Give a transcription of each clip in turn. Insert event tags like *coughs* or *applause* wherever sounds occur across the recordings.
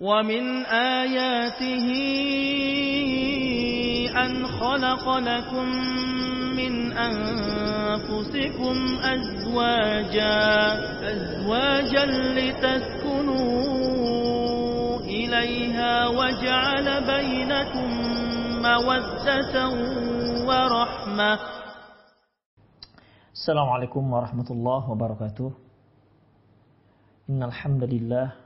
ومن آياته أن خلق لكم من أنفسكم أزواجا أزواجا لتسكنوا إليها وجعل بينكم مودة ورحمة. السلام عليكم ورحمة الله وبركاته. إن الحمد لله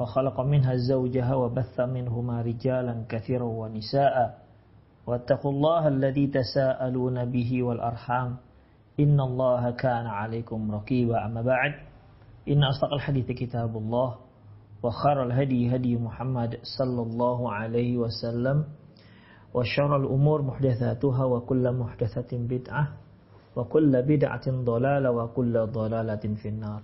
وخلق منها زوجها وبث منهما رجالا كثيرا ونساء. واتقوا الله الذي تساءلون به والأرحام. إن الله كان عليكم رقيبا. أما بعد إن أصدق الحديث كتاب الله وخير الهدي هدي محمد صلى الله عليه وسلم وشر الأمور محدثاتها وكل محدثة بدعة وكل بدعة ضلالة وكل ضلالة في النار.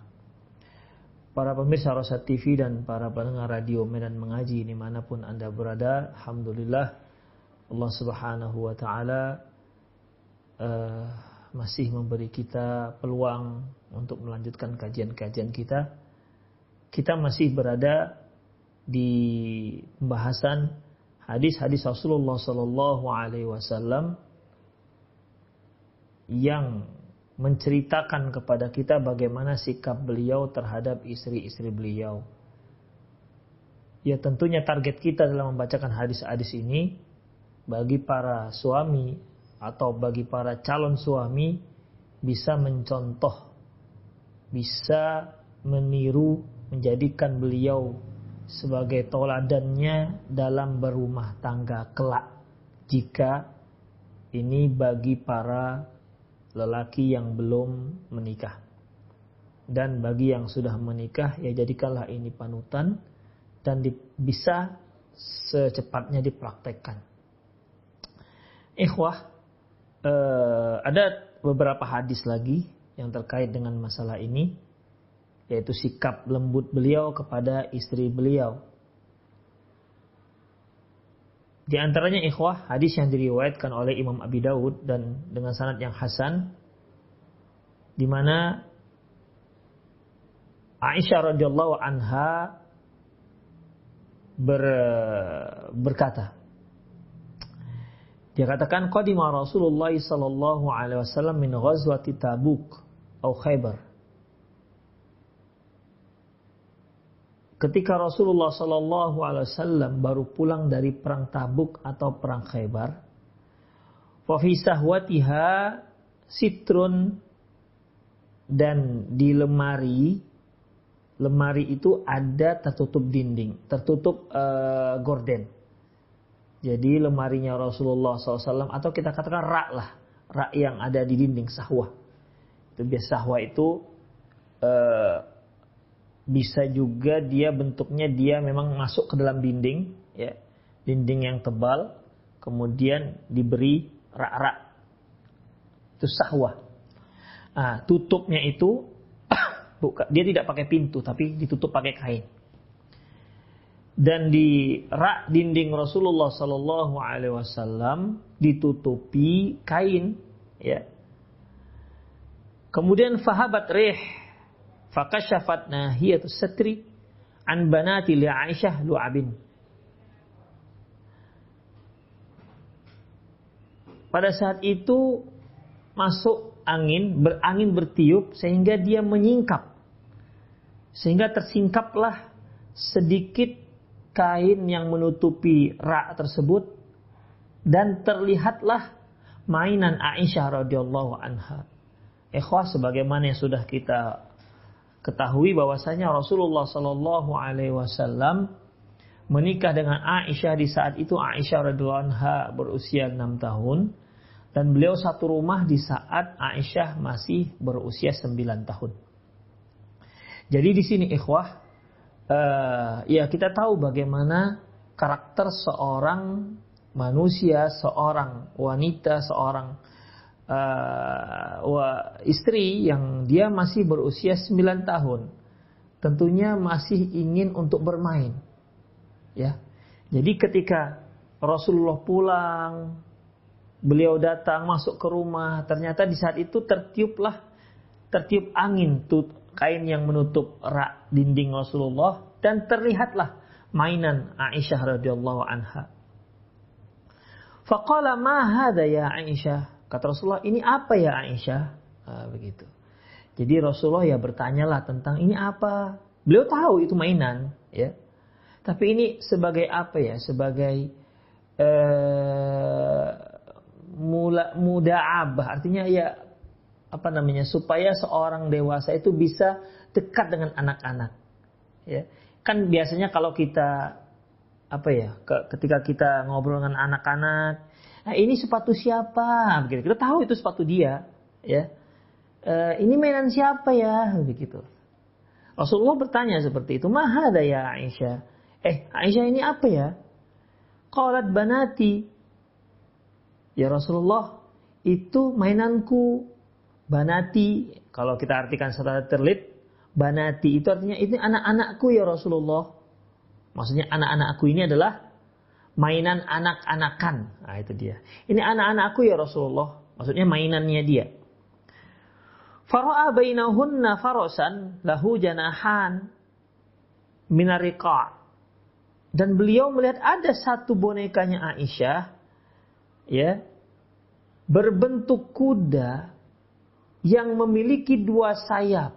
Para pemirsa Rosat TV dan para pendengar radio Medan Mengaji di mana pun Anda berada, Alhamdulillah Allah Subhanahu Wa Taala uh, masih memberi kita peluang untuk melanjutkan kajian-kajian kita. Kita masih berada di pembahasan hadis-hadis Rasulullah Sallallahu Alaihi Wasallam yang menceritakan kepada kita bagaimana sikap beliau terhadap istri-istri beliau. Ya tentunya target kita dalam membacakan hadis-hadis ini bagi para suami atau bagi para calon suami bisa mencontoh, bisa meniru, menjadikan beliau sebagai toladannya dalam berumah tangga kelak. Jika ini bagi para lelaki yang belum menikah. Dan bagi yang sudah menikah, ya jadikanlah ini panutan dan di, bisa secepatnya dipraktekkan. Ikhwah, eh, ada beberapa hadis lagi yang terkait dengan masalah ini, yaitu sikap lembut beliau kepada istri beliau. Di antaranya ikhwah hadis yang diriwayatkan oleh Imam Abi Daud dan dengan sanad yang hasan di mana Aisyah radhiyallahu anha ber, berkata dia katakan qadima Rasulullah sallallahu alaihi wasallam min ghazwati Tabuk atau Khaybar ketika Rasulullah Wasallam baru pulang dari perang Tabuk atau perang Khaybar, watiha sitrun dan di lemari lemari itu ada tertutup dinding, tertutup uh, gorden. Jadi lemarinya Rasulullah SAW atau kita katakan rak lah, rak yang ada di dinding sahwah. Itu biasa sahwah itu uh, bisa juga dia bentuknya dia memang masuk ke dalam dinding ya. Dinding yang tebal kemudian diberi rak-rak. Itu sahwah. Nah, tutupnya itu *coughs* buka dia tidak pakai pintu tapi ditutup pakai kain. Dan di rak dinding Rasulullah Sallallahu Alaihi Wasallam ditutupi kain ya. Kemudian fahabat reh Fakashafat nahiyatu satri an banati li Aisyah lu'abin. Pada saat itu masuk angin, berangin bertiup sehingga dia menyingkap. Sehingga tersingkaplah sedikit kain yang menutupi rak tersebut dan terlihatlah mainan Aisyah radhiyallahu anha. Ikhwah sebagaimana yang sudah kita ketahui bahwasanya Rasulullah Shallallahu alaihi wasallam menikah dengan Aisyah di saat itu Aisyah radhiyallahu anha berusia 6 tahun dan beliau satu rumah di saat Aisyah masih berusia 9 tahun. Jadi di sini ikhwah uh, ya kita tahu bagaimana karakter seorang manusia, seorang wanita, seorang uh, istri yang dia masih berusia 9 tahun tentunya masih ingin untuk bermain ya. Jadi ketika Rasulullah pulang beliau datang masuk ke rumah ternyata di saat itu tertiuplah tertiup angin tut, kain yang menutup rak dinding Rasulullah dan terlihatlah mainan Aisyah radhiyallahu anha. Faqala ma hadha ya Aisyah Kata Rasulullah, ini apa ya Aisyah? Nah, begitu. Jadi Rasulullah ya bertanyalah tentang ini apa. Beliau tahu itu mainan, ya. Tapi ini sebagai apa ya? Sebagai uh, mula muda abah. Artinya ya apa namanya? Supaya seorang dewasa itu bisa dekat dengan anak-anak. Ya. Kan biasanya kalau kita apa ya? Ketika kita ngobrol dengan anak-anak, Nah, ini sepatu siapa? Begitu. Kita tahu itu sepatu dia, ya. E, ini mainan siapa ya? Begitu. Rasulullah bertanya seperti itu. Maha ada ya Aisyah? Eh, Aisyah ini apa ya? Qalat banati. Ya Rasulullah, itu mainanku. Banati, kalau kita artikan secara terlit, banati itu artinya ini anak-anakku ya Rasulullah. Maksudnya anak-anakku ini adalah mainan anak-anakan. Nah, itu dia. Ini anak-anakku ya Rasulullah. Maksudnya mainannya dia. Fara'a bainahunna farosan lahu janahan minariqa. Dan beliau melihat ada satu bonekanya Aisyah ya berbentuk kuda yang memiliki dua sayap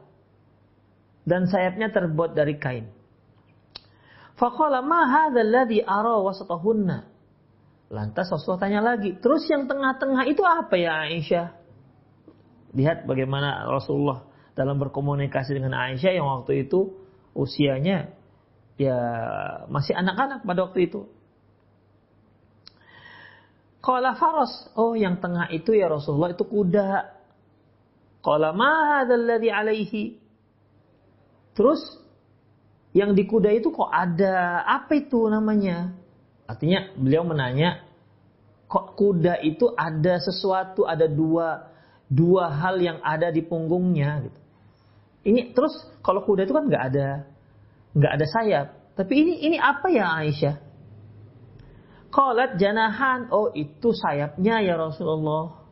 dan sayapnya terbuat dari kain. Faqala ma hadzal ladzi ara wasatahunna. Lantas Rasulullah tanya lagi, terus yang tengah-tengah itu apa ya Aisyah? Lihat bagaimana Rasulullah dalam berkomunikasi dengan Aisyah yang waktu itu usianya ya masih anak-anak pada waktu itu. Qala faras, oh yang tengah itu ya Rasulullah itu kuda. Qala ma hadzal alaihi. Terus yang di kuda itu kok ada apa itu namanya? Artinya beliau menanya, kok kuda itu ada sesuatu, ada dua dua hal yang ada di punggungnya gitu. Ini terus kalau kuda itu kan nggak ada nggak ada sayap. Tapi ini ini apa ya Aisyah? Qalat janahan, oh itu sayapnya ya Rasulullah.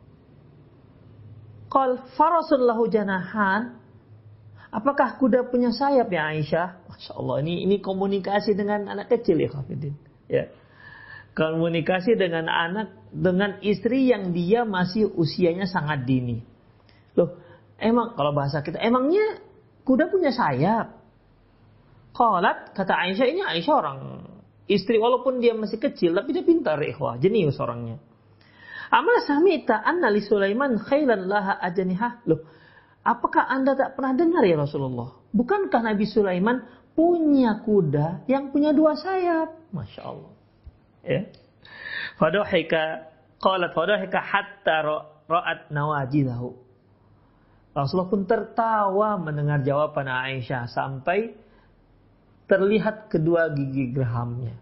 Qal farasullahu janahan, Apakah kuda punya sayap ya Aisyah? Masya Allah, ini ini komunikasi dengan anak kecil ya Khafidin. Ya. Komunikasi dengan anak, dengan istri yang dia masih usianya sangat dini. Loh, emang kalau bahasa kita, emangnya kuda punya sayap? Qalat, kata Aisyah, ini Aisyah orang istri walaupun dia masih kecil, tapi dia pintar ikhwah, jenius orangnya. Amal samita anna li Sulaiman khailan laha ajanihah. Loh, Apakah Anda tak pernah dengar ya Rasulullah? Bukankah Nabi Sulaiman punya kuda yang punya dua sayap? Masya Allah. Ya. Fadahika qalat fadahika hatta ra'at nawajidahu. Rasulullah pun tertawa mendengar jawaban Aisyah sampai terlihat kedua gigi geramnya.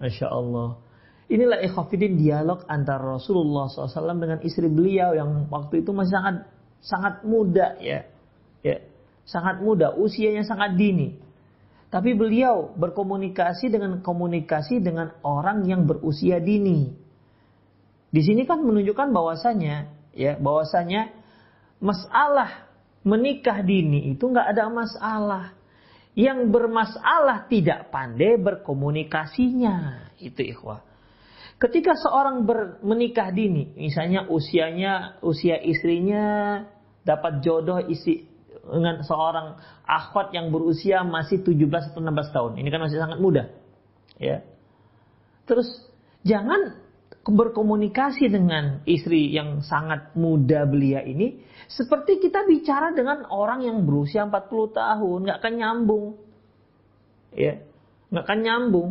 Masya Allah. Inilah ikhafidin dialog antara Rasulullah SAW dengan istri beliau yang waktu itu masih sangat sangat muda ya. Ya, sangat muda, usianya sangat dini. Tapi beliau berkomunikasi dengan komunikasi dengan orang yang berusia dini. Di sini kan menunjukkan bahwasanya ya, bahwasanya masalah menikah dini itu nggak ada masalah. Yang bermasalah tidak pandai berkomunikasinya. Itu ikhwah. Ketika seorang ber, menikah dini, misalnya usianya, usia istrinya dapat jodoh isi dengan seorang akhwat yang berusia masih 17 atau 16 tahun. Ini kan masih sangat muda. Ya. Terus jangan berkomunikasi dengan istri yang sangat muda belia ini seperti kita bicara dengan orang yang berusia 40 tahun, nggak akan nyambung. Ya, nggak akan nyambung.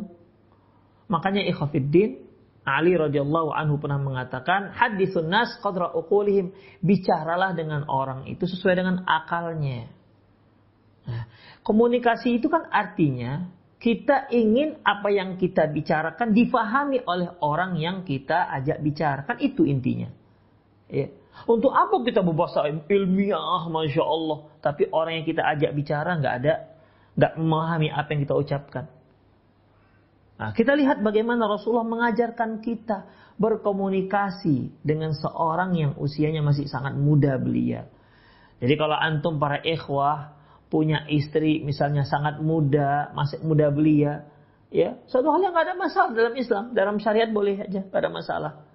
Makanya ikhwafiddin, Ali radhiyallahu anhu pernah mengatakan, hadithun nas qadra uqulihim, bicaralah dengan orang itu sesuai dengan akalnya. Nah, komunikasi itu kan artinya kita ingin apa yang kita bicarakan difahami oleh orang yang kita ajak bicara. Kan itu intinya. Ya. Untuk apa kita berbahasa ilmiah, masya Allah. Tapi orang yang kita ajak bicara nggak ada, nggak memahami apa yang kita ucapkan. Nah, kita lihat bagaimana Rasulullah mengajarkan kita berkomunikasi dengan seorang yang usianya masih sangat muda belia. Jadi kalau antum para ikhwah punya istri misalnya sangat muda, masih muda belia, ya satu hal yang nggak ada masalah dalam Islam, dalam syariat boleh aja, pada masalah,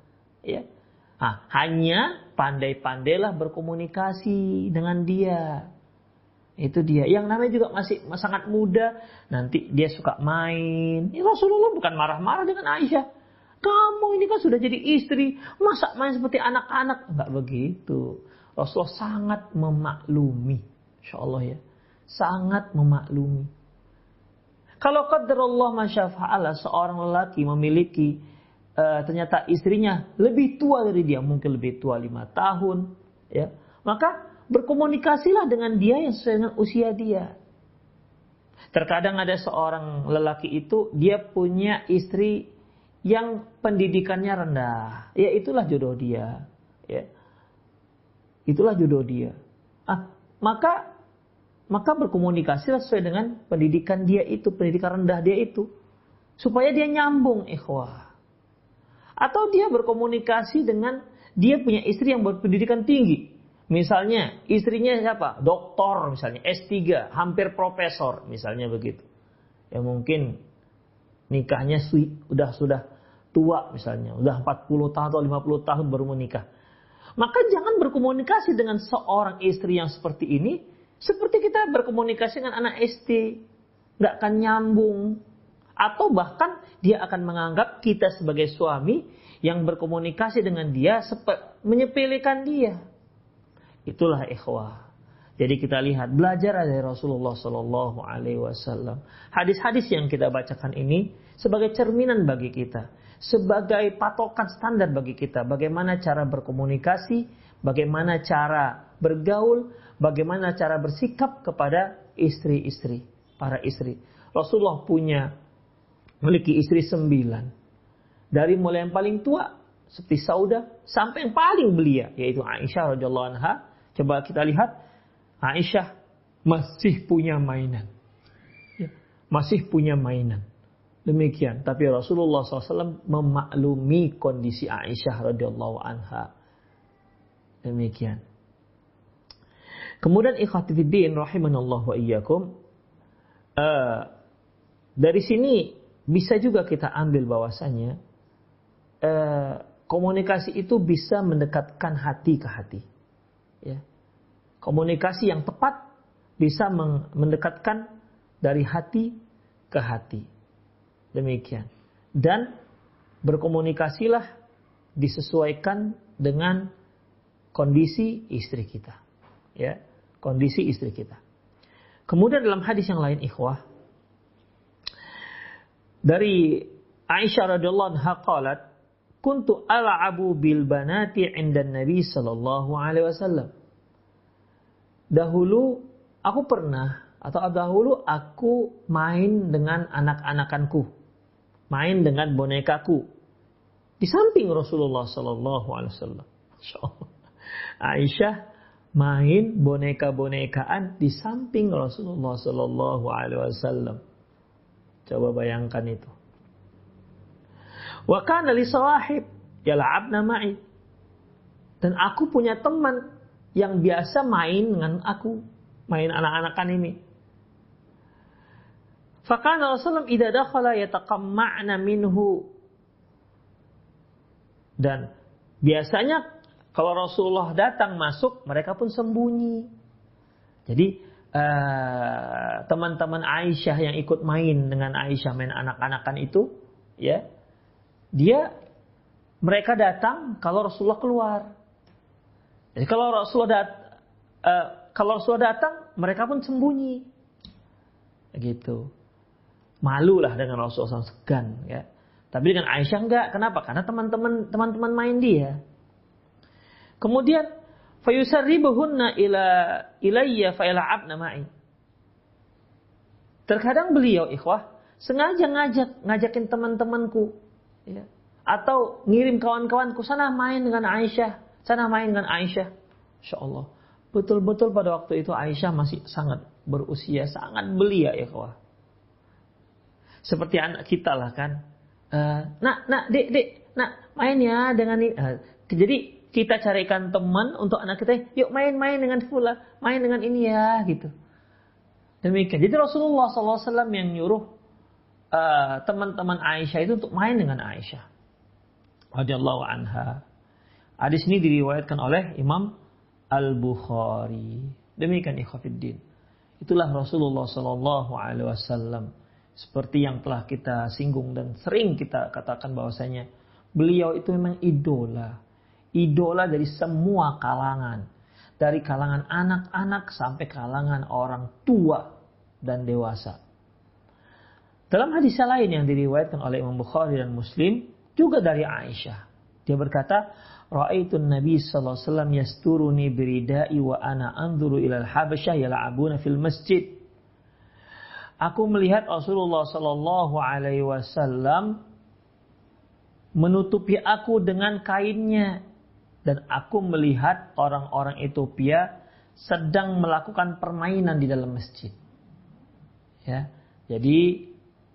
ya. Nah, hanya pandai-pandailah berkomunikasi dengan dia. Itu dia. Yang namanya juga masih sangat muda, nanti dia suka main. Ya, Rasulullah bukan marah-marah dengan Aisyah. Kamu ini kan sudah jadi istri, masa main seperti anak-anak? Enggak begitu. Rasulullah sangat memaklumi. Insya Allah ya sangat memaklumi. Kalau Allah masyafa'ala seorang lelaki memiliki uh, ternyata istrinya lebih tua dari dia, mungkin lebih tua lima tahun, ya, maka berkomunikasilah dengan dia yang sesuai dengan usia dia. Terkadang ada seorang lelaki itu dia punya istri yang pendidikannya rendah, ya itulah jodoh dia, ya. Itulah jodoh dia. Ah, maka maka berkomunikasi sesuai dengan pendidikan dia itu, pendidikan rendah dia itu. Supaya dia nyambung ikhwah. Atau dia berkomunikasi dengan dia punya istri yang berpendidikan tinggi. Misalnya istrinya siapa? Doktor misalnya, S3, hampir profesor misalnya begitu. Ya mungkin nikahnya sudah sudah tua misalnya, udah 40 tahun atau 50 tahun baru menikah. Maka jangan berkomunikasi dengan seorang istri yang seperti ini seperti kita berkomunikasi dengan anak SD, nggak akan nyambung. Atau bahkan dia akan menganggap kita sebagai suami yang berkomunikasi dengan dia menyepelekan dia. Itulah ikhwah. Jadi kita lihat belajar dari Rasulullah Sallallahu Alaihi Wasallam. Hadis-hadis yang kita bacakan ini sebagai cerminan bagi kita, sebagai patokan standar bagi kita. Bagaimana cara berkomunikasi, bagaimana cara bergaul, bagaimana cara bersikap kepada istri-istri, para istri. Rasulullah punya memiliki istri sembilan. Dari mulai yang paling tua seperti Sauda sampai yang paling belia yaitu Aisyah radhiyallahu anha. Coba kita lihat Aisyah masih punya mainan. Ya, masih punya mainan. Demikian. Tapi Rasulullah SAW memaklumi kondisi Aisyah radhiyallahu anha. Demikian. Kemudian ikhwatifiddin rahimanallah wa iyyakum. Uh, dari sini bisa juga kita ambil bahwasanya uh, komunikasi itu bisa mendekatkan hati ke hati. Ya. Komunikasi yang tepat bisa mendekatkan dari hati ke hati. Demikian. Dan berkomunikasilah disesuaikan dengan kondisi istri kita. Ya kondisi istri kita. Kemudian dalam hadis yang lain ikhwah dari Aisyah radhiyallahu anha qalat kuntu al'abu bil banati 'inda Nabi sallallahu alaihi wasallam. Dahulu aku pernah atau dahulu aku main dengan anak-anakanku. Main dengan bonekaku. Di samping Rasulullah sallallahu alaihi wasallam. Aisyah main boneka-bonekaan di samping Rasulullah Shallallahu Alaihi Wasallam. Coba bayangkan itu. Wa kana li sawahib yal'abna ma'i. Dan aku punya teman yang biasa main dengan aku, main anak-anakan ini. Fakana Rasulullah idza dakhala yataqamma'na minhu. Dan biasanya kalau Rasulullah datang masuk, mereka pun sembunyi. Jadi eh, teman-teman uh, Aisyah yang ikut main dengan Aisyah main anak-anakan itu, ya, dia mereka datang kalau Rasulullah keluar. Jadi kalau Rasulullah dat, uh, kalau Rasulullah datang, mereka pun sembunyi. Gitu. Malu lah dengan Rasulullah SAW segan ya. Tapi dengan Aisyah enggak. Kenapa? Karena teman-teman teman-teman main dia. Kemudian fayusarribuhunna ila ilayya fa ila'abna ma'i. Terkadang beliau ikhwah sengaja ngajak ngajakin teman-temanku ya. atau ngirim kawan-kawanku sana main dengan Aisyah, sana main dengan Aisyah. Insya Allah. Betul-betul pada waktu itu Aisyah masih sangat berusia, sangat belia ikhwah. Seperti anak kita lah kan. Uh, nak, nak, dek, dek, nak main ya dengan ini. Uh, jadi kita carikan teman untuk anak kita, yuk main-main dengan pula, main dengan ini ya, gitu. Demikian. Jadi Rasulullah SAW yang nyuruh uh, teman-teman Aisyah itu untuk main dengan Aisyah. Radiyallahu anha. Hadis ini diriwayatkan oleh Imam Al-Bukhari. Demikian ikhwafiddin. Itulah Rasulullah Sallallahu Alaihi Wasallam. Seperti yang telah kita singgung dan sering kita katakan bahwasanya beliau itu memang idola. Idola dari semua kalangan dari kalangan anak-anak sampai kalangan orang tua dan dewasa. Dalam hadis lain yang diriwayatkan oleh Imam Bukhari dan Muslim juga dari Aisyah. Dia berkata, Ra'aitu Nabi sallallahu alaihi wasallam yasturuni biridai wa ana anzuru ila al-habasyah yal'abuna fil masjid. Aku melihat Rasulullah sallallahu alaihi wasallam menutupi aku dengan kainnya dan aku melihat orang-orang Ethiopia sedang melakukan permainan di dalam masjid. Ya, jadi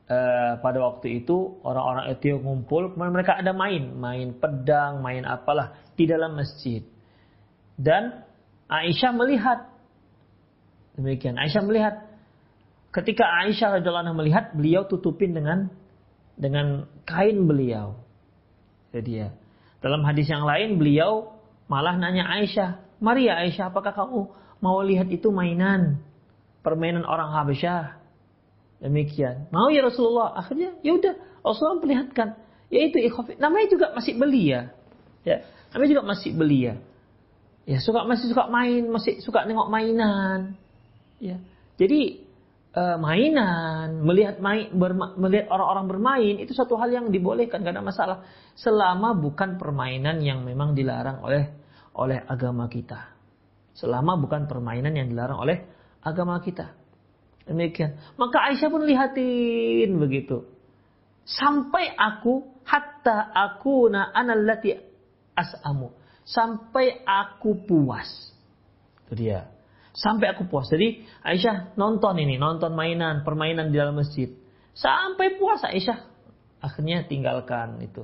eh, pada waktu itu orang-orang Ethiopia ngumpul, kemudian mereka ada main, main pedang, main apalah di dalam masjid. Dan Aisyah melihat demikian. Aisyah melihat ketika Aisyah radhiallahu melihat beliau tutupin dengan dengan kain beliau. Jadi ya, dalam hadis yang lain beliau malah nanya Aisyah, Maria Aisyah, apakah kamu mau lihat itu mainan permainan orang Habasyah?" Demikian. Mau ya Rasulullah. Akhirnya ya udah Rasulullah perlihatkan. Yaitu ikhaf. Namanya juga masih belia. Ya. Namanya juga masih belia. Ya, suka masih suka main, masih suka nengok mainan. Ya. Jadi uh, mainan, melihat main, berma, melihat orang-orang bermain itu satu hal yang dibolehkan gak ada masalah selama bukan permainan yang memang dilarang oleh oleh agama kita. Selama bukan permainan yang dilarang oleh agama kita. Demikian. Maka Aisyah pun lihatin begitu. Sampai aku hatta aku na analati as'amu. Sampai aku puas. Itu dia. Sampai aku puas. Jadi Aisyah nonton ini, nonton mainan, permainan di dalam masjid. Sampai puas Aisyah. Akhirnya tinggalkan itu.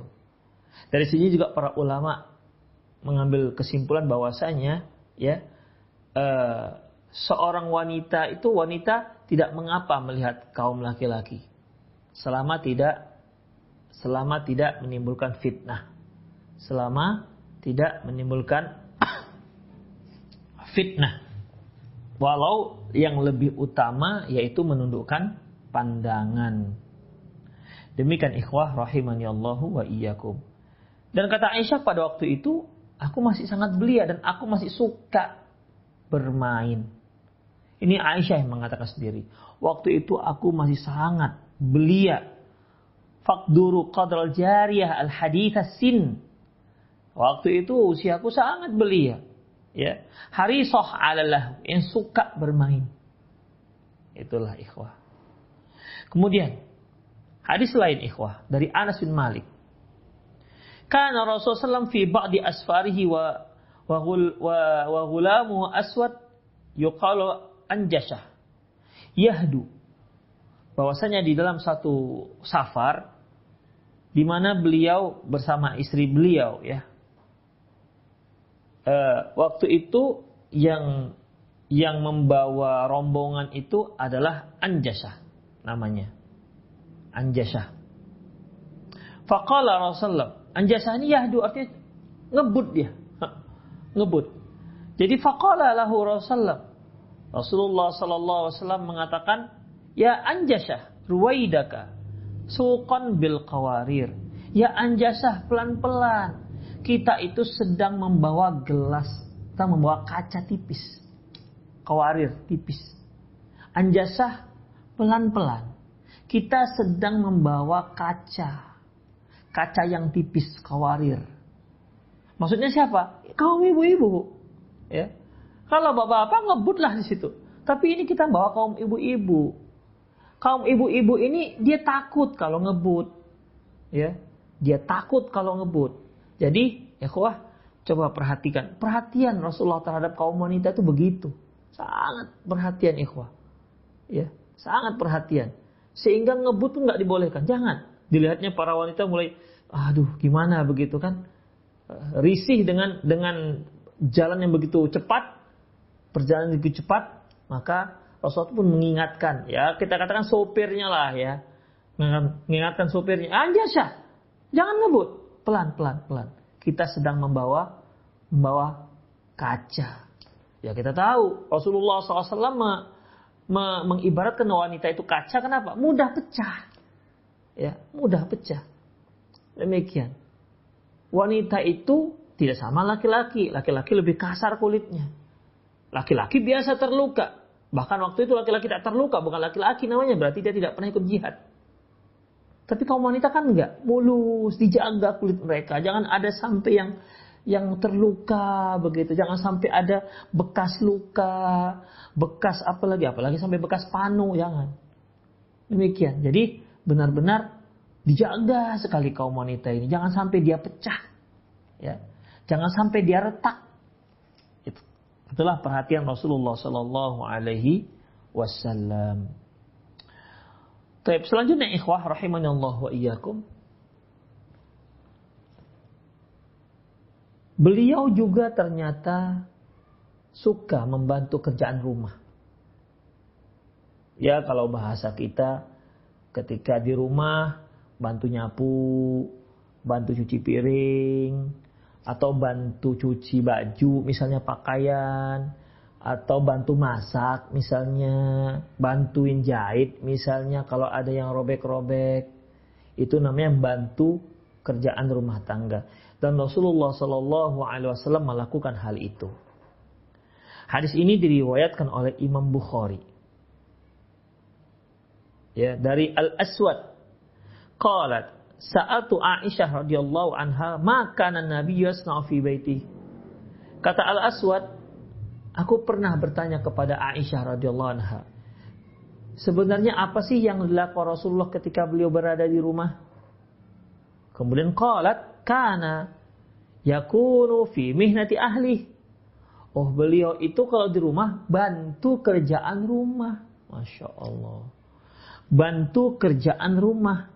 Dari sini juga para ulama mengambil kesimpulan bahwasanya ya uh, seorang wanita itu wanita tidak mengapa melihat kaum laki-laki selama tidak selama tidak menimbulkan fitnah selama tidak menimbulkan *coughs* fitnah Walau yang lebih utama yaitu menundukkan pandangan. Demikian ikhwah rahimani Allahu wa iyyakum. Dan kata Aisyah pada waktu itu, aku masih sangat belia dan aku masih suka bermain. Ini Aisyah yang mengatakan sendiri. Waktu itu aku masih sangat belia. Fakduru qadral jariyah al haditha sin. Waktu itu usiaku sangat belia ya harisoh alalah yang suka bermain itulah ikhwah kemudian hadis lain ikhwah dari Anas bin Malik karena Rasulullah SAW fi ba'di asfarihi wa wa wa, wa gulamu aswad yuqalu anjashah yahdu bahwasanya di dalam satu safar di mana beliau bersama istri beliau ya uh, waktu itu yang yang membawa rombongan itu adalah Anjasah namanya. Anjasah. Faqala Rasulullah, Anjasah ini yahdu artinya ngebut dia. ngebut. Jadi faqala lahu Rasulullah. Rasulullah sallallahu alaihi wasallam mengatakan, "Ya Anjasah, ruwaidaka suqan bil qawarir." Ya Anjasah pelan-pelan kita itu sedang membawa gelas, kita membawa kaca tipis, kawarir tipis. Anjasah pelan-pelan. Kita sedang membawa kaca, kaca yang tipis, kawarir. Maksudnya siapa? Kaum ibu-ibu. Ya. Kalau bapak-bapak ngebutlah di situ. Tapi ini kita bawa kaum ibu-ibu. Kaum ibu-ibu ini dia takut kalau ngebut. Ya. Dia takut kalau ngebut. Jadi, ya kuah, coba perhatikan. Perhatian Rasulullah terhadap kaum wanita itu begitu. Sangat perhatian ikhwah. Ya, sangat perhatian. Sehingga ngebut tuh nggak dibolehkan. Jangan. Dilihatnya para wanita mulai, aduh gimana begitu kan. Risih dengan dengan jalan yang begitu cepat. Yang begitu cepat. Maka Rasulullah pun mengingatkan. Ya kita katakan sopirnya lah ya. Mengingatkan sopirnya. Anjasya. Jangan ngebut. Pelan, pelan, pelan. Kita sedang membawa membawa kaca. Ya kita tahu Rasulullah SAW me mengibaratkan wanita itu kaca kenapa? Mudah pecah. Ya, mudah pecah. Demikian. Wanita itu tidak sama laki-laki. Laki-laki lebih kasar kulitnya. Laki-laki biasa terluka. Bahkan waktu itu laki-laki tak terluka, bukan laki-laki namanya, berarti dia tidak pernah ikut jihad. Tapi kaum wanita kan enggak, mulus, dijaga kulit mereka. Jangan ada sampai yang yang terluka begitu. Jangan sampai ada bekas luka, bekas apa lagi, apalagi sampai bekas panu, jangan. Demikian. Jadi benar-benar dijaga sekali kaum wanita ini. Jangan sampai dia pecah. Ya. Jangan sampai dia retak. Itu. Itulah perhatian Rasulullah Sallallahu Alaihi Wasallam. Baik, selanjutnya ikhwah rahimani Allah wa iyyakum. Beliau juga ternyata suka membantu kerjaan rumah. Ya kalau bahasa kita ketika di rumah bantu nyapu, bantu cuci piring, atau bantu cuci baju, misalnya pakaian, atau bantu masak, misalnya bantuin jahit, misalnya kalau ada yang robek-robek, itu namanya bantu kerjaan rumah tangga. Dan Rasulullah Shallallahu Alaihi Wasallam melakukan hal itu. Hadis ini diriwayatkan oleh Imam Bukhari. Ya, dari Al Aswad. Qalat, Sa'atu Aisyah radhiyallahu anha, maka Nabi yasna'u fi baiti. Kata Al Aswad, aku pernah bertanya kepada Aisyah radhiyallahu anha, sebenarnya apa sih yang dilakukan Rasulullah ketika beliau berada di rumah? Kemudian qalat, kana yakunu fi mihnati ahli. Oh beliau itu kalau di rumah bantu kerjaan rumah. Masya Allah. Bantu kerjaan rumah.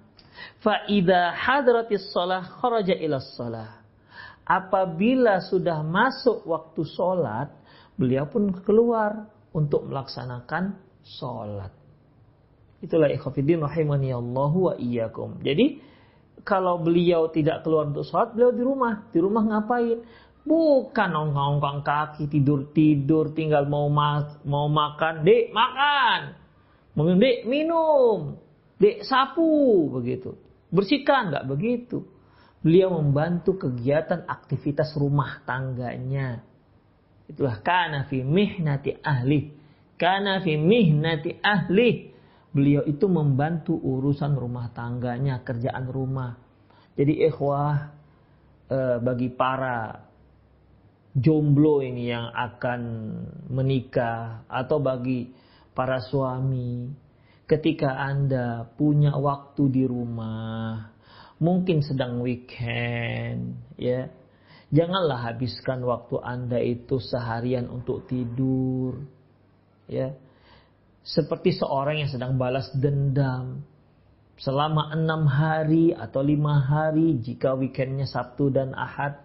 Fa'idha hadratis salah kharaja ila salah. Apabila sudah masuk waktu sholat, beliau pun keluar untuk melaksanakan sholat. Itulah ikhafidin rahimani Allah wa iyyakum. Jadi kalau beliau tidak keluar untuk sholat, beliau di rumah. Di rumah ngapain? Bukan ongkang-ongkang kaki, tidur-tidur, tinggal mau ma mau makan, dek makan. Minum, dek minum. Dek sapu, begitu. Bersihkan, nggak begitu. Beliau membantu kegiatan aktivitas rumah tangganya. Itulah kana fi mihnati ahli. Kana fi mihnati ahli beliau itu membantu urusan rumah tangganya, kerjaan rumah. Jadi ikhwah eh, bagi para jomblo ini yang akan menikah atau bagi para suami ketika Anda punya waktu di rumah, mungkin sedang weekend, ya. Janganlah habiskan waktu Anda itu seharian untuk tidur, ya seperti seorang yang sedang balas dendam selama enam hari atau lima hari jika weekendnya Sabtu dan Ahad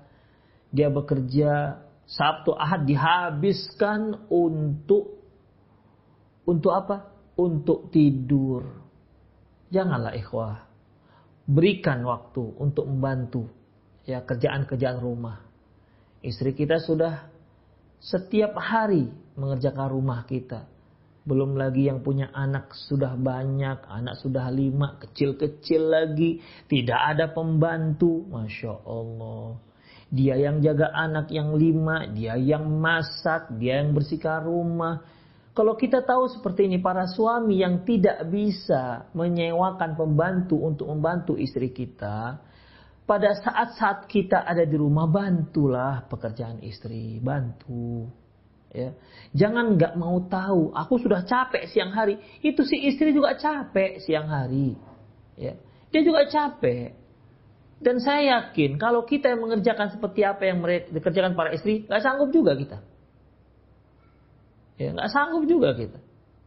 dia bekerja Sabtu Ahad dihabiskan untuk untuk apa? Untuk tidur. Janganlah ikhwah. Berikan waktu untuk membantu ya kerjaan-kerjaan rumah. Istri kita sudah setiap hari mengerjakan rumah kita belum lagi yang punya anak sudah banyak, anak sudah lima, kecil-kecil lagi, tidak ada pembantu. Masya Allah. dia yang jaga anak yang lima, dia yang masak, dia yang bersihkan rumah. Kalau kita tahu seperti ini, para suami yang tidak bisa menyewakan pembantu untuk membantu istri kita, pada saat-saat kita ada di rumah, bantulah pekerjaan istri, bantu. Ya. Jangan nggak mau tahu, aku sudah capek siang hari. Itu si istri juga capek siang hari. Ya. Dia juga capek. Dan saya yakin kalau kita yang mengerjakan seperti apa yang mereka dikerjakan para istri, nggak sanggup juga kita. Ya, nggak sanggup juga kita.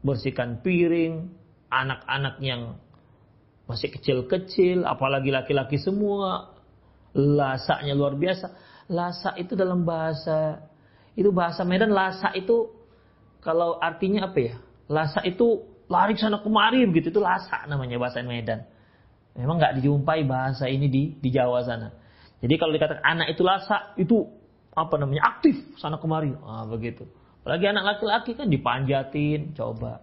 Bersihkan piring, anak-anak yang masih kecil-kecil, apalagi laki-laki semua, lasaknya luar biasa. Lasak itu dalam bahasa itu bahasa Medan lasak itu kalau artinya apa ya? Lasak itu lari sana kemari begitu itu lasak namanya bahasa Medan. Memang nggak dijumpai bahasa ini di di Jawa sana. Jadi kalau dikatakan anak itu lasa, itu apa namanya aktif sana kemari, ah, begitu. Apalagi anak laki-laki kan dipanjatin, coba.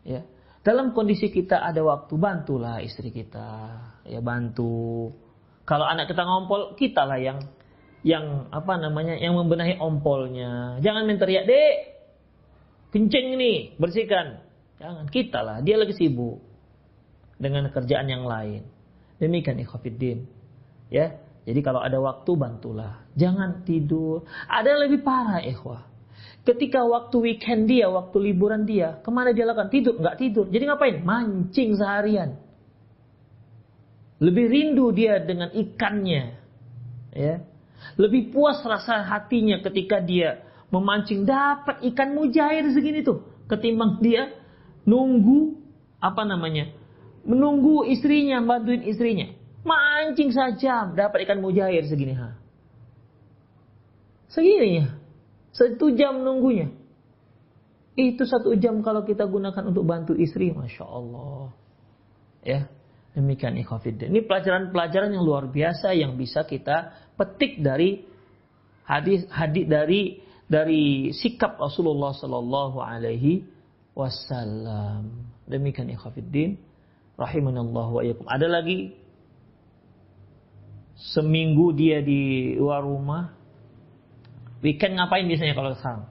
Ya, dalam kondisi kita ada waktu bantulah istri kita, ya bantu. Kalau anak kita ngompol, kita lah yang yang apa namanya yang membenahi ompolnya. Jangan minta teriak, dek, kencing nih, bersihkan. Jangan kita lah, dia lagi sibuk dengan kerjaan yang lain. Demikian ikhwafiddin. Ya, jadi kalau ada waktu bantulah. Jangan tidur. Ada yang lebih parah ikhwah. Ketika waktu weekend dia, waktu liburan dia, ke mana dia lakukan? Tidur, nggak tidur. Jadi ngapain? Mancing seharian. Lebih rindu dia dengan ikannya. Ya. Lebih puas rasa hatinya ketika dia memancing dapat ikan mujair segini tuh ketimbang dia nunggu apa namanya menunggu istrinya, bantuin istrinya. Mancing saja dapat ikan mujair segini ha. Segini ya. Satu jam nunggunya. Itu satu jam kalau kita gunakan untuk bantu istri. Masya Allah. Ya. Demikian ikhafid. Ini pelajaran-pelajaran yang luar biasa yang bisa kita petik dari hadis hadis dari dari sikap Rasulullah Sallallahu Alaihi Wasallam. Demikian ikhafidin rahimanallah wa iyyakum. Ada lagi seminggu dia di luar rumah. Weekend ngapain biasanya kalau sekarang?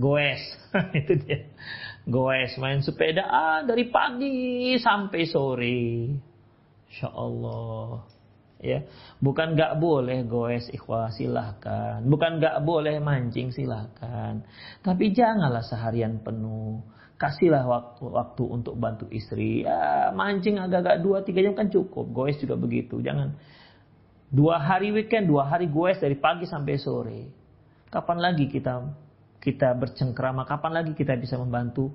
Goes. *laughs* Itu dia. Goes main sepeda ah, dari pagi sampai sore. Insya Allah. Ya, bukan nggak boleh goes ikhwah silahkan, bukan nggak boleh mancing silahkan, tapi janganlah seharian penuh kasihlah waktu, waktu untuk bantu istri. Ya, mancing agak-agak dua tiga jam kan cukup. Goes juga begitu. Jangan dua hari weekend, dua hari goes dari pagi sampai sore. Kapan lagi kita kita bercengkrama? Kapan lagi kita bisa membantu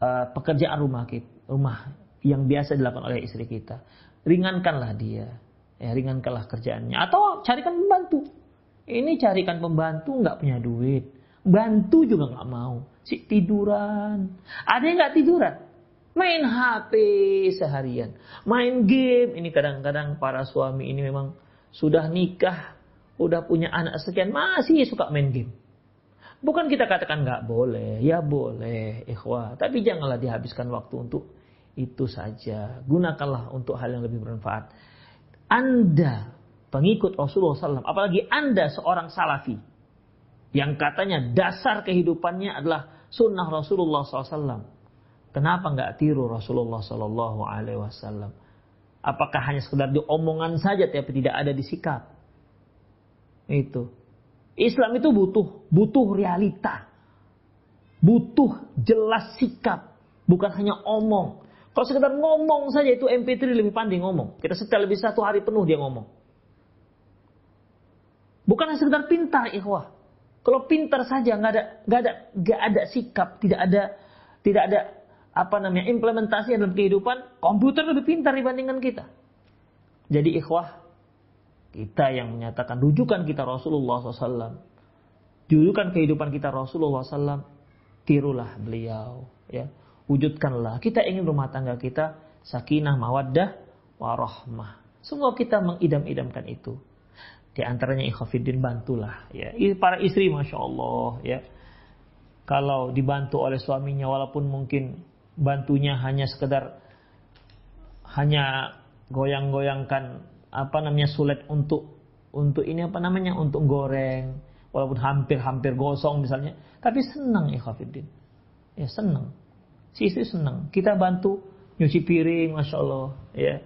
uh, pekerjaan rumah kita, rumah yang biasa dilakukan oleh istri kita? Ringankanlah dia, ya ringankanlah kerjaannya. Atau carikan pembantu. Ini carikan pembantu nggak punya duit, bantu juga nggak mau si tiduran. Ada yang nggak tiduran? Main HP seharian. Main game. Ini kadang-kadang para suami ini memang sudah nikah. Udah punya anak sekian. Masih suka main game. Bukan kita katakan nggak boleh. Ya boleh. Ikhwah. Tapi janganlah dihabiskan waktu untuk itu saja. Gunakanlah untuk hal yang lebih bermanfaat. Anda pengikut Rasulullah SAW. Apalagi Anda seorang salafi. Yang katanya dasar kehidupannya adalah sunnah Rasulullah SAW. Kenapa nggak tiru Rasulullah Sallallahu Alaihi Wasallam? Apakah hanya sekedar diomongan saja tapi tidak ada di sikap? Itu. Islam itu butuh butuh realita. Butuh jelas sikap, bukan hanya omong. Kalau sekedar ngomong saja itu MP3 lebih pandai ngomong. Kita setel lebih satu hari penuh dia ngomong. Bukan hanya sekedar pintar ikhwah. Kalau pintar saja nggak ada nggak ada nggak ada sikap, tidak ada tidak ada apa namanya implementasi dalam kehidupan, komputer lebih pintar dibandingkan kita. Jadi ikhwah, kita yang menyatakan rujukan kita Rasulullah SAW, rujukan kehidupan kita Rasulullah SAW, tirulah beliau, ya, wujudkanlah. Kita ingin rumah tangga kita sakinah, mawaddah, warahmah. Semua kita mengidam-idamkan itu. Di antaranya ikhafidin bantulah ya. Para istri Masya Allah ya. Kalau dibantu oleh suaminya walaupun mungkin bantunya hanya sekedar hanya goyang-goyangkan apa namanya sulit untuk untuk ini apa namanya untuk goreng walaupun hampir-hampir gosong misalnya. Tapi senang ya Khafiddin ya senang. Si istri senang. Kita bantu nyuci piring masya Allah. Ya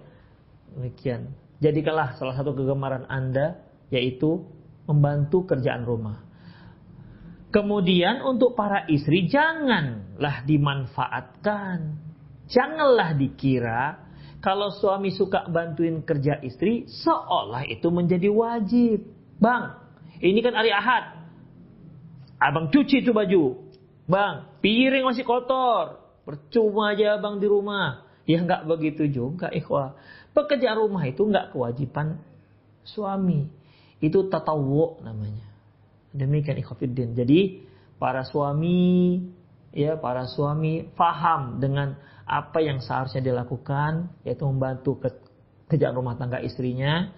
demikian. Jadikanlah salah satu kegemaran anda yaitu membantu kerjaan rumah kemudian untuk para istri janganlah dimanfaatkan janganlah dikira kalau suami suka bantuin kerja istri, seolah itu menjadi wajib. Bang, ini kan hari Ahad. Abang cuci itu baju. Bang, piring masih kotor. Percuma aja abang di rumah. Ya nggak begitu juga, ikhwah. Pekerjaan rumah itu nggak kewajiban suami. Itu tatawu namanya. Demikian ikhwafiddin. Jadi para suami ya para suami faham dengan apa yang seharusnya dilakukan yaitu membantu ke kerjaan rumah tangga istrinya,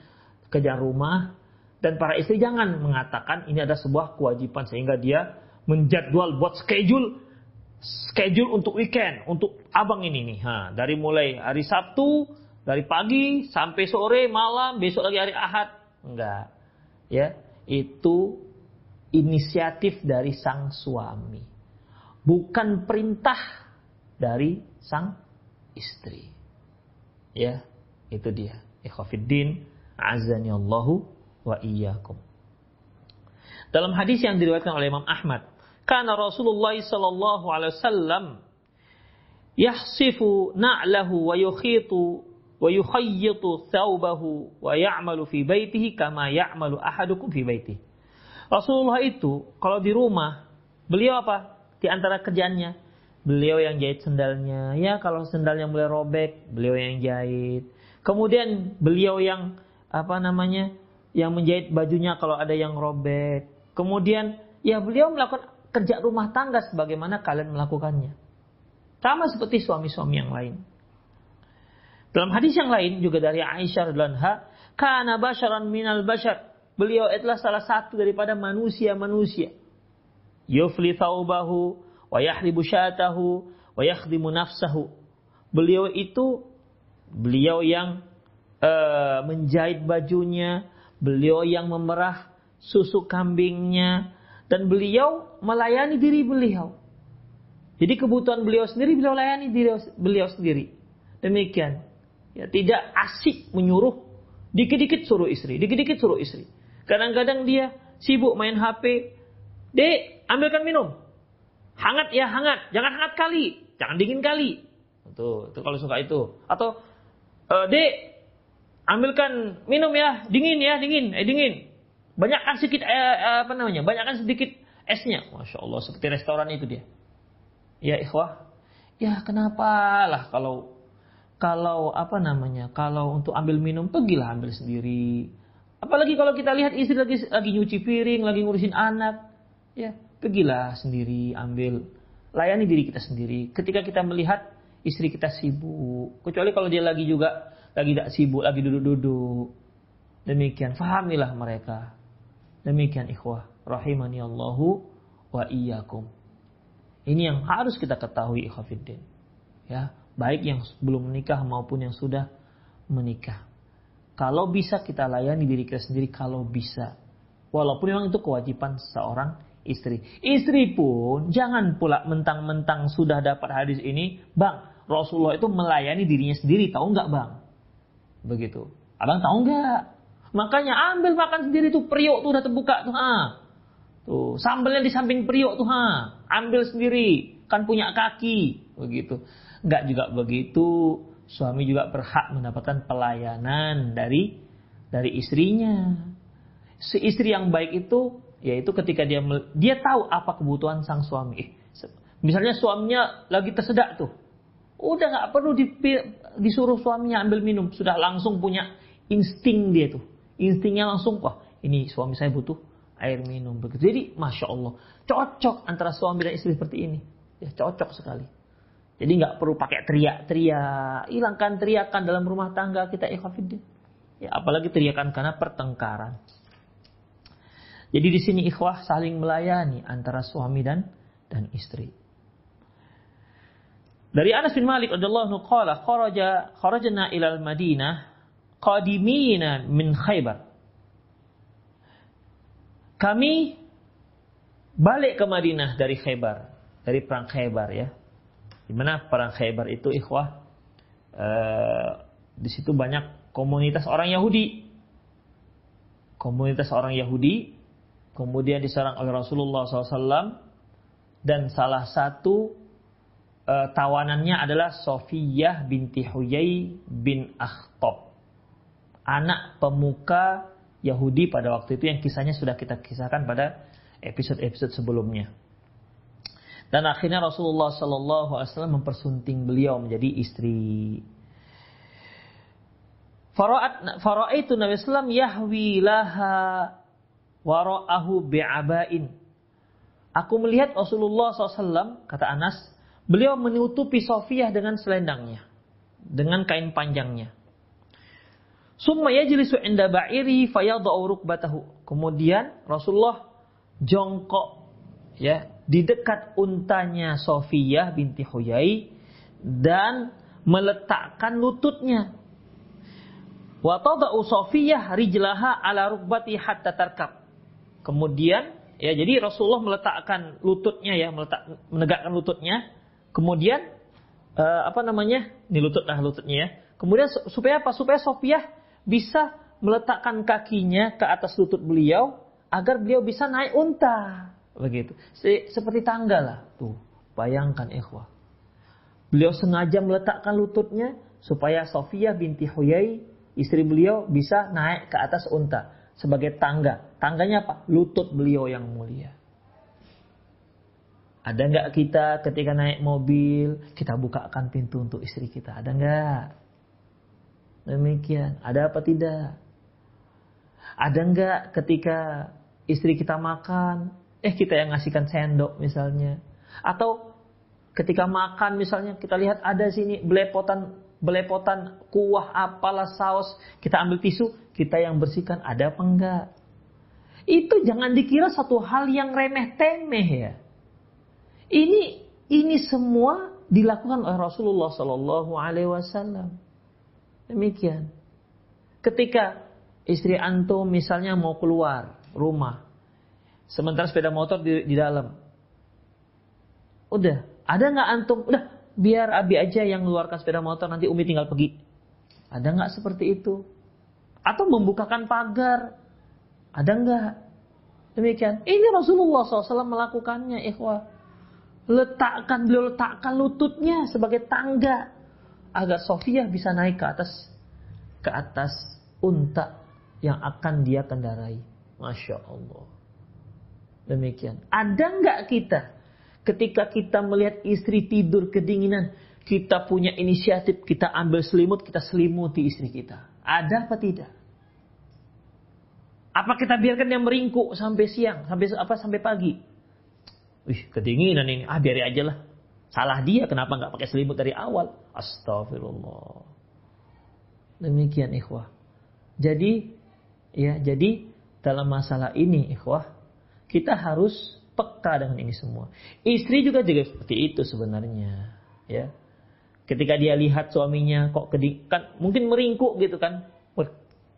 kerjaan rumah dan para istri jangan mengatakan ini ada sebuah kewajiban sehingga dia menjadwal buat schedule schedule untuk weekend untuk abang ini nih. Ha, dari mulai hari Sabtu dari pagi sampai sore malam besok lagi hari Ahad enggak ya itu inisiatif dari sang suami bukan perintah dari sang istri. Ya, itu dia. Ikhwafiddin, azani Allahu wa iyyakum. Dalam hadis yang diriwayatkan oleh Imam Ahmad, karena Rasulullah sallallahu alaihi wasallam yahsifu na'lahu wa yukhitu wa yukhayyitu thawbahu wa ya'malu fi baitihi kama ya'malu ahadukum fi baitihi. Rasulullah itu kalau di rumah beliau apa? Di antara kerjaannya beliau yang jahit sendalnya. Ya kalau sendalnya mulai robek, beliau yang jahit. Kemudian beliau yang apa namanya? yang menjahit bajunya kalau ada yang robek. Kemudian ya beliau melakukan kerja rumah tangga sebagaimana kalian melakukannya. Sama seperti suami-suami yang lain. Dalam hadis yang lain juga dari Aisyah radhiyallahu anha, kana basyaran minal basyar. Beliau adalah salah satu daripada manusia-manusia. Yufli thawbahu wa yahribu syatahu wa yakhdimu nafsahu. Beliau itu beliau yang uh, menjahit bajunya, beliau yang memerah susu kambingnya dan beliau melayani diri beliau. Jadi kebutuhan beliau sendiri beliau layani diri beliau sendiri. Demikian. Ya, tidak asik menyuruh dikit-dikit suruh istri, dikit-dikit suruh istri. Kadang-kadang dia sibuk main HP. Dek, ambilkan minum. Hangat ya hangat, jangan hangat kali, jangan dingin kali. Tuh, itu kalau suka itu. Atau e, Dek, ambilkan minum ya, dingin ya, dingin, eh dingin. Banyakkan sedikit eh, eh, apa namanya? Banyakkan sedikit esnya. Masya Allah, seperti restoran itu dia. Ya ikhwah, ya kenapa lah kalau kalau apa namanya? Kalau untuk ambil minum pergilah ambil sendiri. Apalagi kalau kita lihat istri lagi lagi nyuci piring, lagi ngurusin anak, ya Pergilah sendiri, ambil layani diri kita sendiri. Ketika kita melihat istri kita sibuk, kecuali kalau dia lagi juga lagi tidak sibuk, lagi duduk-duduk. Demikian, fahamilah mereka. Demikian ikhwah, rahimani Allahu wa iyyakum. Ini yang harus kita ketahui ikhwafiddin. Ya, baik yang belum menikah maupun yang sudah menikah. Kalau bisa kita layani diri kita sendiri kalau bisa. Walaupun memang itu kewajiban seorang istri. Istri pun jangan pula mentang-mentang sudah dapat hadis ini, bang, Rasulullah itu melayani dirinya sendiri, tahu nggak bang? Begitu. Abang tahu nggak? Makanya ambil makan sendiri tuh periuk tuh udah terbuka tuh ha. Tuh sambelnya di samping periuk tuh ha. Ambil sendiri, kan punya kaki, begitu. Nggak juga begitu. Suami juga berhak mendapatkan pelayanan dari dari istrinya. Si istri yang baik itu yaitu ketika dia dia tahu apa kebutuhan sang suami. Eh, misalnya suaminya lagi tersedak tuh, udah nggak perlu disuruh suaminya ambil minum, sudah langsung punya insting dia tuh, instingnya langsung wah ini suami saya butuh air minum begitu. Jadi masya Allah cocok antara suami dan istri seperti ini, ya cocok sekali. Jadi nggak perlu pakai teriak-teriak, hilangkan teriakan dalam rumah tangga kita ikhafidin. Ya apalagi teriakan karena pertengkaran. Jadi di sini ikhwah saling melayani antara suami dan dan istri. Dari Anas bin Malik radhiyallahu anhu qala kharaja kharajna ila al-Madinah qadimina min Khaybar. Kami balik ke Madinah dari Khaybar, dari perang Khaybar ya. Di mana perang Khaybar itu ikhwah uh, di situ banyak komunitas orang Yahudi. Komunitas orang Yahudi kemudian diserang oleh Rasulullah SAW dan salah satu uh, tawanannya adalah Sofiyah binti Huyai bin Akhtab. Anak pemuka Yahudi pada waktu itu yang kisahnya sudah kita kisahkan pada episode-episode sebelumnya. Dan akhirnya Rasulullah Sallallahu Alaihi Wasallam mempersunting beliau menjadi istri. Faraat itu Nabi Sallam yahwi laha wara'ahu bi'abain. Aku melihat Rasulullah SAW, kata Anas, beliau menutupi Sofiyah dengan selendangnya. Dengan kain panjangnya. Summa yajlisu inda ba'iri fayadau rukbatahu. Kemudian Rasulullah jongkok ya di dekat untanya Sofiyah binti Huyai dan meletakkan lututnya. Wa tada'u Sofiyah rijlaha ala rukbati hatta tarkab. Kemudian ya jadi Rasulullah meletakkan lututnya ya, meletak menegakkan lututnya. Kemudian uh, apa namanya? Ini lutut lah lututnya ya. Kemudian supaya apa? Supaya Sofiyah bisa meletakkan kakinya ke atas lutut beliau agar beliau bisa naik unta. Begitu. Seperti tangga lah. Tuh, bayangkan ikhwah. Beliau sengaja meletakkan lututnya supaya Sofia binti Huyai, istri beliau bisa naik ke atas unta sebagai tangga. Tangganya apa? Lutut beliau yang mulia. Ada nggak kita ketika naik mobil, kita bukakan pintu untuk istri kita? Ada nggak? Demikian. Ada apa tidak? Ada nggak ketika istri kita makan, eh kita yang ngasihkan sendok misalnya. Atau ketika makan misalnya kita lihat ada sini belepotan belepotan kuah apalah saus, kita ambil tisu, kita yang bersihkan ada apa enggak? Itu jangan dikira satu hal yang remeh temeh ya. Ini ini semua dilakukan oleh Rasulullah Shallallahu Alaihi Wasallam. Demikian. Ketika istri antum misalnya mau keluar rumah, Sementara sepeda motor di, di dalam. Udah, ada nggak antum? Udah, biar Abi aja yang mengeluarkan sepeda motor, nanti Umi tinggal pergi. Ada nggak seperti itu? Atau membukakan pagar? Ada nggak? Demikian. Ini Rasulullah SAW melakukannya, ikhwah. Letakkan, beliau letakkan lututnya sebagai tangga agar Sofia bisa naik ke atas ke atas unta yang akan dia kendarai. Masya Allah. Demikian. Ada nggak kita ketika kita melihat istri tidur kedinginan, kita punya inisiatif, kita ambil selimut, kita selimuti istri kita. Ada apa tidak? Apa kita biarkan dia meringkuk sampai siang, sampai apa sampai pagi? Wih, kedinginan ini. Ah, biarin aja lah. Salah dia kenapa nggak pakai selimut dari awal? Astagfirullah. Demikian ikhwah. Jadi ya, jadi dalam masalah ini ikhwah kita harus peka dengan ini semua. Istri juga juga seperti itu sebenarnya, ya. Ketika dia lihat suaminya kok keding, kan mungkin meringkuk gitu kan,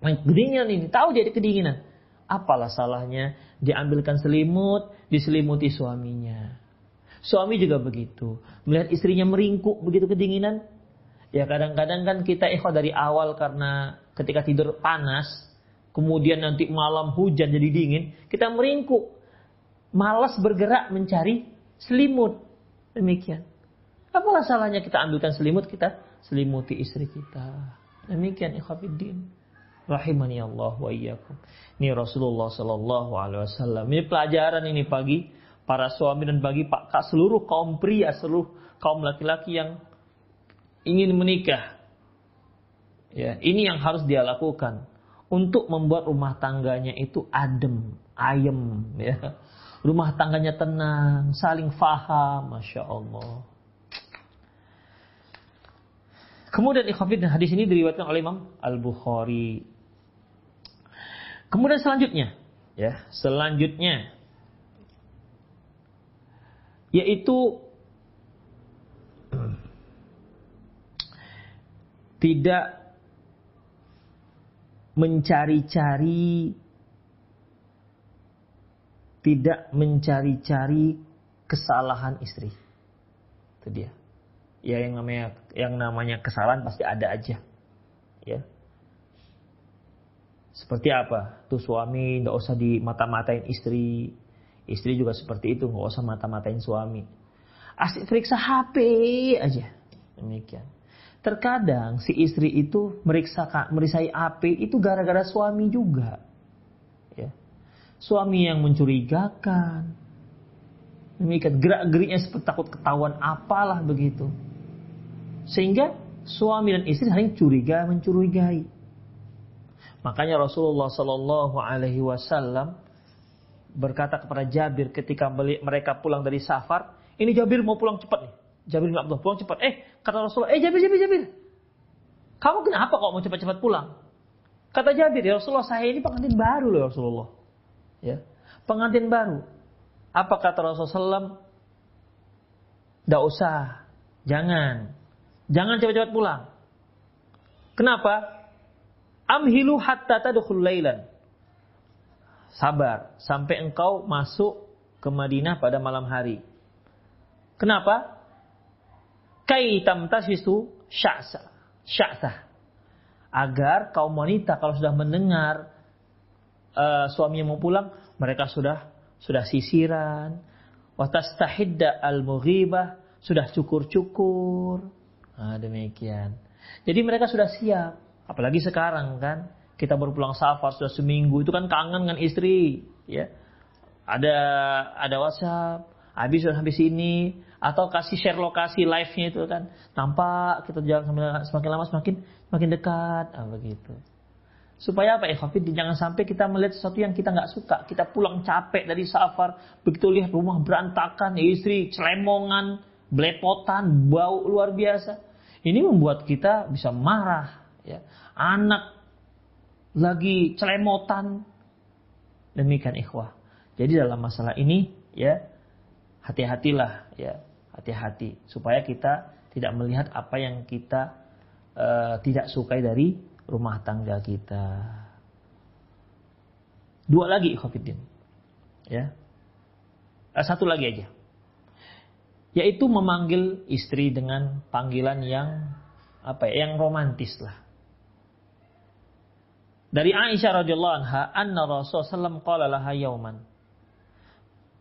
kedinginan ini, tahu jadi kedinginan. Apalah salahnya diambilkan selimut, diselimuti suaminya. Suami juga begitu. Melihat istrinya meringkuk begitu kedinginan, ya kadang-kadang kan kita ikhwah dari awal karena ketika tidur panas, kemudian nanti malam hujan jadi dingin, kita meringkuk malas bergerak mencari selimut. Demikian. Apalah salahnya kita ambilkan selimut, kita selimuti istri kita. Demikian ikhwafiddin. Rahimani Allah wa iyyakum. Ini Rasulullah sallallahu alaihi wasallam. Ini pelajaran ini pagi para suami dan bagi pak seluruh kaum pria, seluruh kaum laki-laki yang ingin menikah. Ya, ini yang harus dia lakukan untuk membuat rumah tangganya itu adem, ayem, ya rumah tangganya tenang, saling faham, masya Allah. Kemudian ikhwafid hadis ini diriwayatkan oleh Imam Al Bukhari. Kemudian selanjutnya, ya selanjutnya yaitu tidak mencari-cari tidak mencari-cari kesalahan istri. Itu dia. Ya yang namanya yang namanya kesalahan pasti ada aja. Ya. Seperti apa? Tuh suami nggak usah di mata-matain istri. Istri juga seperti itu, nggak usah mata-matain suami. Asik periksa HP aja. Demikian. Terkadang si istri itu meriksa merisai HP itu gara-gara suami juga. Ya. Suami yang mencurigakan. Demikian gerak-geriknya seperti takut ketahuan apalah begitu. Sehingga suami dan istri saling curiga mencurigai. Makanya Rasulullah Shallallahu Alaihi Wasallam berkata kepada Jabir ketika mereka pulang dari safar, ini Jabir mau pulang cepat nih. Jabir bin Abdullah pulang cepat. Eh kata Rasulullah, eh Jabir Jabir Jabir, kamu kenapa kok mau cepat-cepat pulang? Kata Jabir, ya Rasulullah saya ini pengantin baru loh Rasulullah. Ya, pengantin baru. Apa kata Rasulullah? Tidak usah, jangan, jangan cepat-cepat pulang. Kenapa? Amhilu hatta tadkhul lailan. Sabar sampai engkau masuk ke Madinah pada malam hari. Kenapa? Kai tamtasisu sya'sa. Sya'sa. Agar kaum wanita kalau sudah mendengar uh, suaminya mau pulang, mereka sudah sudah sisiran. Watastahidda al-mughibah, sudah cukur-cukur. Nah, demikian. Jadi mereka sudah siap. Apalagi sekarang kan, kita baru pulang safar sudah seminggu itu kan kangen dengan istri, ya. Ada ada WhatsApp, habis sudah habis ini, atau kasih share lokasi live-nya itu kan. Nampak kita jalan semakin lama semakin semakin dekat, ah, begitu. Supaya apa ya, Jangan sampai kita melihat sesuatu yang kita nggak suka. Kita pulang capek dari safar, begitu lihat rumah berantakan, istri celemongan, belepotan, bau luar biasa. Ini membuat kita bisa marah, ya. Anak lagi celemotan. Demikian ikhwah. Jadi dalam masalah ini ya hati-hatilah ya, hati-hati supaya kita tidak melihat apa yang kita uh, tidak sukai dari rumah tangga kita. Dua lagi ikhwatiddin. Ya. Uh, satu lagi aja. Yaitu memanggil istri dengan panggilan yang apa ya, yang romantis lah. Dari Aisyah radhiyallahu anha, anna Rasulullah SAW qala laha yauman.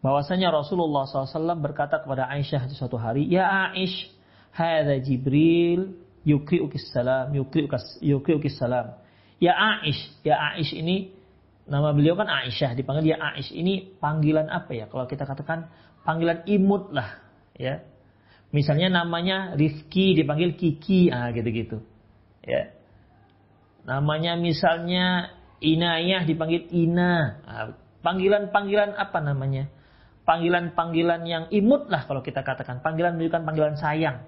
Bahwasanya Rasulullah SAW berkata kepada Aisyah suatu hari, Ya Aish, hadza Jibril yukri'ukis salam, yukri'ukis, salam. Ya Aish, ya Aish ini nama beliau kan Aisyah, dipanggil ya Aish ini panggilan apa ya? Kalau kita katakan panggilan imut lah, ya. Misalnya namanya Rifki dipanggil Kiki, ah gitu-gitu. Ya. Namanya misalnya Inayah dipanggil Ina. Ah, panggilan-panggilan apa namanya? Panggilan-panggilan yang imut lah kalau kita katakan. Panggilan menunjukkan panggilan sayang.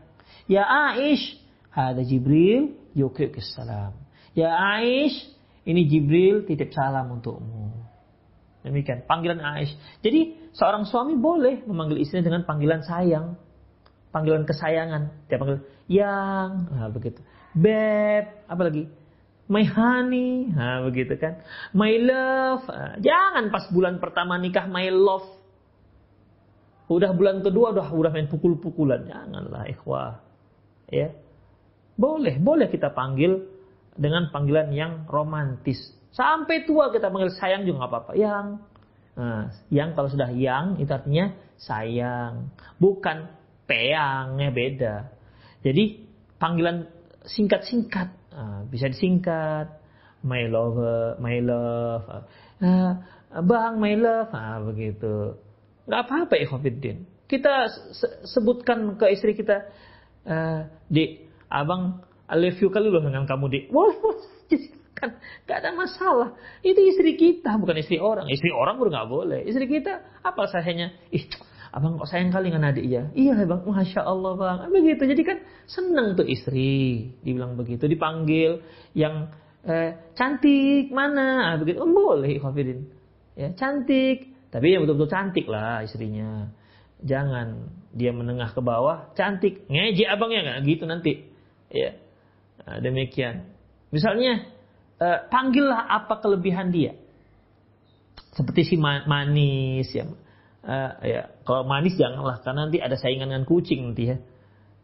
Ya Aish, ada Jibril, yukrikus salam. Ya Aish, ini Jibril titip salam untukmu. Demikian, panggilan Aish. Jadi seorang suami boleh memanggil istrinya dengan panggilan sayang. Panggilan kesayangan. Dia panggil yang, nah, begitu. Beb, apa lagi? my honey, nah, begitu kan, my love. Nah, jangan pas bulan pertama nikah my love. Udah bulan kedua udah udah main pukul-pukulan, janganlah ikhwah. Ya. Boleh, boleh kita panggil dengan panggilan yang romantis. Sampai tua kita panggil sayang juga nggak apa-apa. Yang, nah, yang kalau sudah yang itu artinya sayang, bukan peangnya beda. Jadi panggilan singkat-singkat. Ah, bisa disingkat. My love my love. Uh, bang my love. Ah, begitu. Nggak apa-apa ikhwafiddin. Kita sebutkan ke istri kita uh, di abang I love you kali loh dengan kamu di wah kan gak ada masalah. Itu istri kita bukan istri orang. Istri orang udah nggak boleh. Istri kita apa sahanya ih abang kok sayang kali dengan adik ya? Iya bang. Masya Allah bang. Begitu. Jadi kan seneng tuh istri. Dibilang begitu. Dipanggil yang eh, cantik. Mana? Ah, begitu. Oh, boleh Khafidin. Ya cantik. Tapi yang betul-betul cantik lah istrinya. Jangan dia menengah ke bawah cantik. Ngeje abangnya nggak? Gitu nanti ya demikian misalnya uh, panggillah apa kelebihan dia. Seperti si manis ya. Uh, ya, kalau manis janganlah karena nanti ada saingan dengan kucing nanti ya.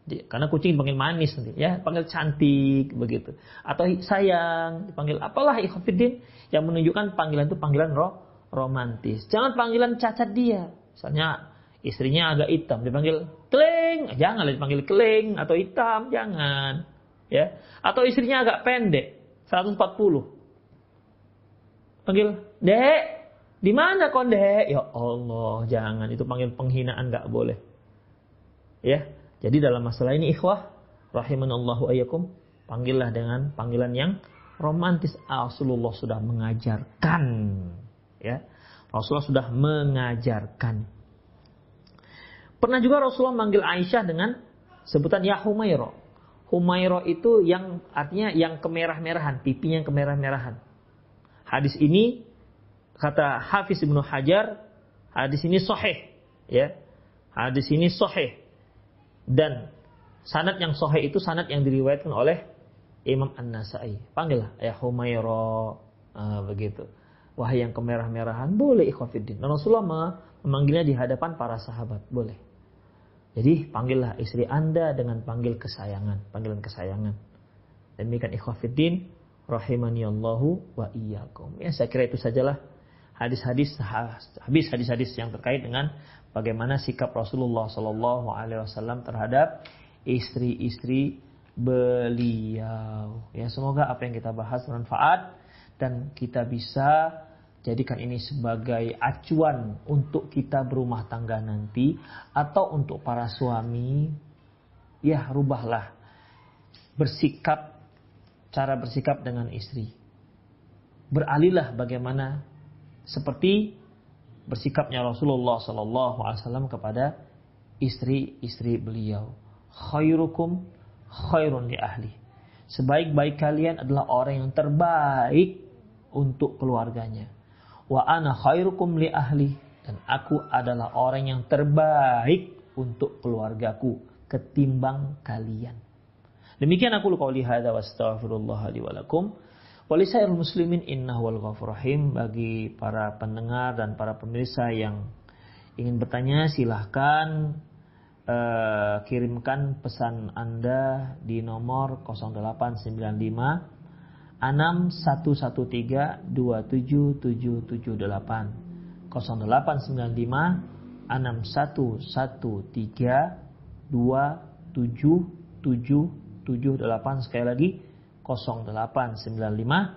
Karena kucing dipanggil manis nanti ya, panggil cantik begitu. Atau sayang, dipanggil apalah ikhafidin yang menunjukkan panggilan itu panggilan roh romantis. Jangan panggilan cacat dia. Misalnya istrinya agak hitam dipanggil keleng, jangan dipanggil keleng atau hitam, jangan. Ya. Atau istrinya agak pendek, 140. Panggil, "Dek, di mana konde? Ya Allah, jangan itu panggil penghinaan nggak boleh. Ya, jadi dalam masalah ini ikhwah rahimanallahu ayyakum, panggillah dengan panggilan yang romantis. Rasulullah sudah mengajarkan, ya. Rasulullah sudah mengajarkan. Pernah juga Rasulullah manggil Aisyah dengan sebutan ya Humairo. Humairo itu yang artinya yang kemerah-merahan, pipinya yang kemerah-merahan. Hadis ini kata Hafiz Ibnu Hajar, hadis ini sahih, ya. Hadis ini sahih. Dan sanad yang sahih itu sanad yang diriwayatkan oleh Imam An-Nasai. Panggillah ya Humaira uh, begitu. Wahai yang kemerah-merahan, boleh ikhwafiddin. Dan Rasulullah memanggilnya di hadapan para sahabat, boleh. Jadi panggillah istri Anda dengan panggil kesayangan, panggilan kesayangan. Demikian ikhwafiddin rahimani Allahu wa iyyakum. Ya saya kira itu sajalah hadis-hadis habis hadis-hadis yang terkait dengan bagaimana sikap Rasulullah Shallallahu Alaihi Wasallam terhadap istri-istri beliau. Ya semoga apa yang kita bahas bermanfaat dan kita bisa jadikan ini sebagai acuan untuk kita berumah tangga nanti atau untuk para suami ya rubahlah bersikap cara bersikap dengan istri. Beralihlah bagaimana seperti bersikapnya Rasulullah Sallallahu Alaihi Wasallam kepada istri-istri beliau. Khairukum khairun li ahli. Sebaik-baik kalian adalah orang yang terbaik untuk keluarganya. Wa ana khairukum li ahli dan aku adalah orang yang terbaik untuk keluargaku ketimbang kalian. Demikian aku qauli hadza wa astaghfirullah li wa lakum. Muslimin innahu wal rahim bagi para pendengar dan para pemirsa yang ingin bertanya silahkan uh, kirimkan pesan Anda di nomor 0895 6113 27778 0895 6113 27778 sekali lagi 0895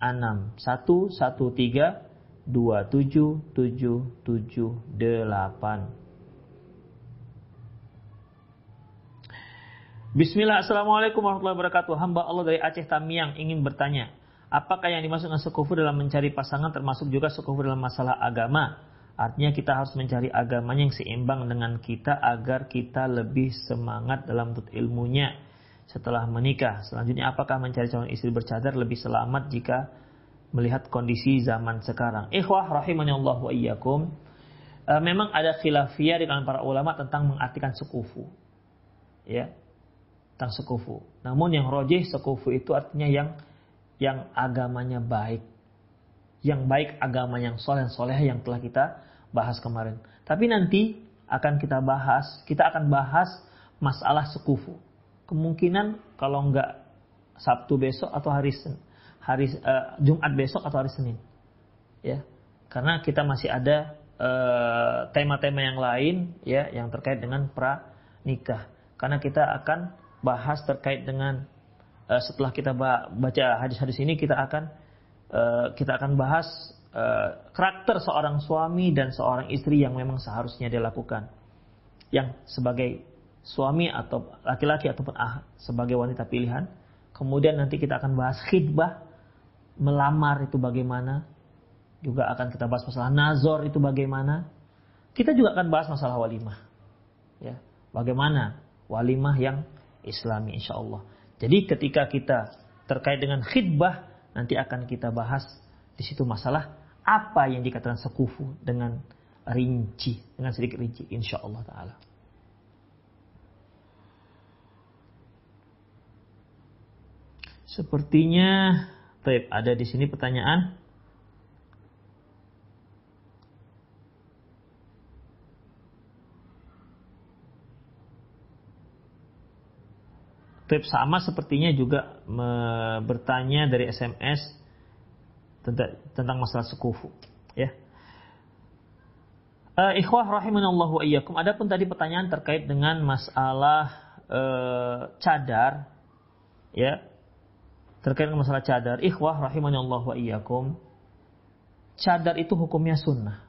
6113 27778. Bismillah, Assalamualaikum warahmatullahi wabarakatuh. Hamba Allah dari Aceh Tamiang ingin bertanya, apakah yang dimaksud dengan sekufu dalam mencari pasangan termasuk juga sekufu dalam masalah agama? Artinya kita harus mencari agamanya yang seimbang dengan kita agar kita lebih semangat dalam tut ilmunya setelah menikah. Selanjutnya apakah mencari calon istri bercadar lebih selamat jika melihat kondisi zaman sekarang? Ikhwah rahimani Allah wa iyyakum. E, memang ada khilafiyah di kalangan para ulama tentang mengartikan sekufu. Ya. Tentang sekufu. Namun yang rojih sekufu itu artinya yang yang agamanya baik. Yang baik agama yang soleh soleh yang telah kita bahas kemarin. Tapi nanti akan kita bahas, kita akan bahas masalah sekufu kemungkinan kalau enggak Sabtu besok atau hari hari uh, Jumat besok atau hari Senin. Ya. Karena kita masih ada eh, tema-tema uh, yang lain ya yang terkait dengan pra nikah. Karena kita akan bahas terkait dengan uh, setelah kita baca hadis-hadis ini kita akan uh, kita akan bahas uh, karakter seorang suami dan seorang istri yang memang seharusnya dilakukan. Yang sebagai suami atau laki-laki ataupun ah sebagai wanita pilihan. Kemudian nanti kita akan bahas khidbah, melamar itu bagaimana. Juga akan kita bahas masalah nazor itu bagaimana. Kita juga akan bahas masalah walimah. Ya, bagaimana walimah yang islami insya Allah. Jadi ketika kita terkait dengan khidbah, nanti akan kita bahas di situ masalah apa yang dikatakan sekufu dengan rinci, dengan sedikit rinci insya Allah Ta'ala. Sepertinya Baik, ada di sini pertanyaan. Baik, sama sepertinya juga bertanya dari SMS tentang, tentang masalah sekufu, ya. Uh, ikhwah rahimanallahu iyyakum. Adapun tadi pertanyaan terkait dengan masalah uh, cadar ya. Terkait dengan masalah cadar, ikhwah rahimanallahu iyyakum. Cadar itu hukumnya sunnah.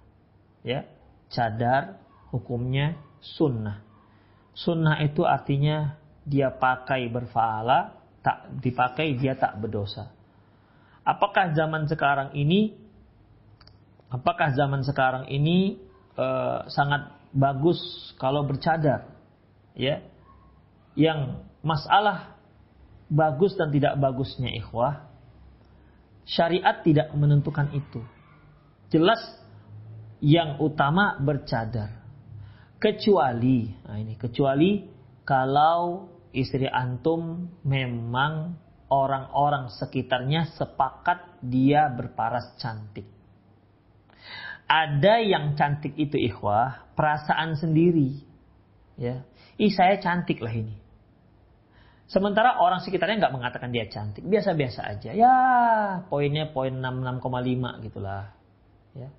Ya. Cadar hukumnya sunnah. Sunnah itu artinya dia pakai berfaala, tak dipakai dia tak berdosa. Apakah zaman sekarang ini apakah zaman sekarang ini uh, sangat bagus kalau bercadar? Ya. Yang masalah bagus dan tidak bagusnya ikhwah syariat tidak menentukan itu. Jelas yang utama bercadar. Kecuali nah ini kecuali kalau istri antum memang orang-orang sekitarnya sepakat dia berparas cantik ada yang cantik itu ikhwah, perasaan sendiri. Ya. Ih saya cantik lah ini. Sementara orang sekitarnya nggak mengatakan dia cantik, biasa-biasa aja. Ya, poinnya poin 66,5 gitulah. Ya.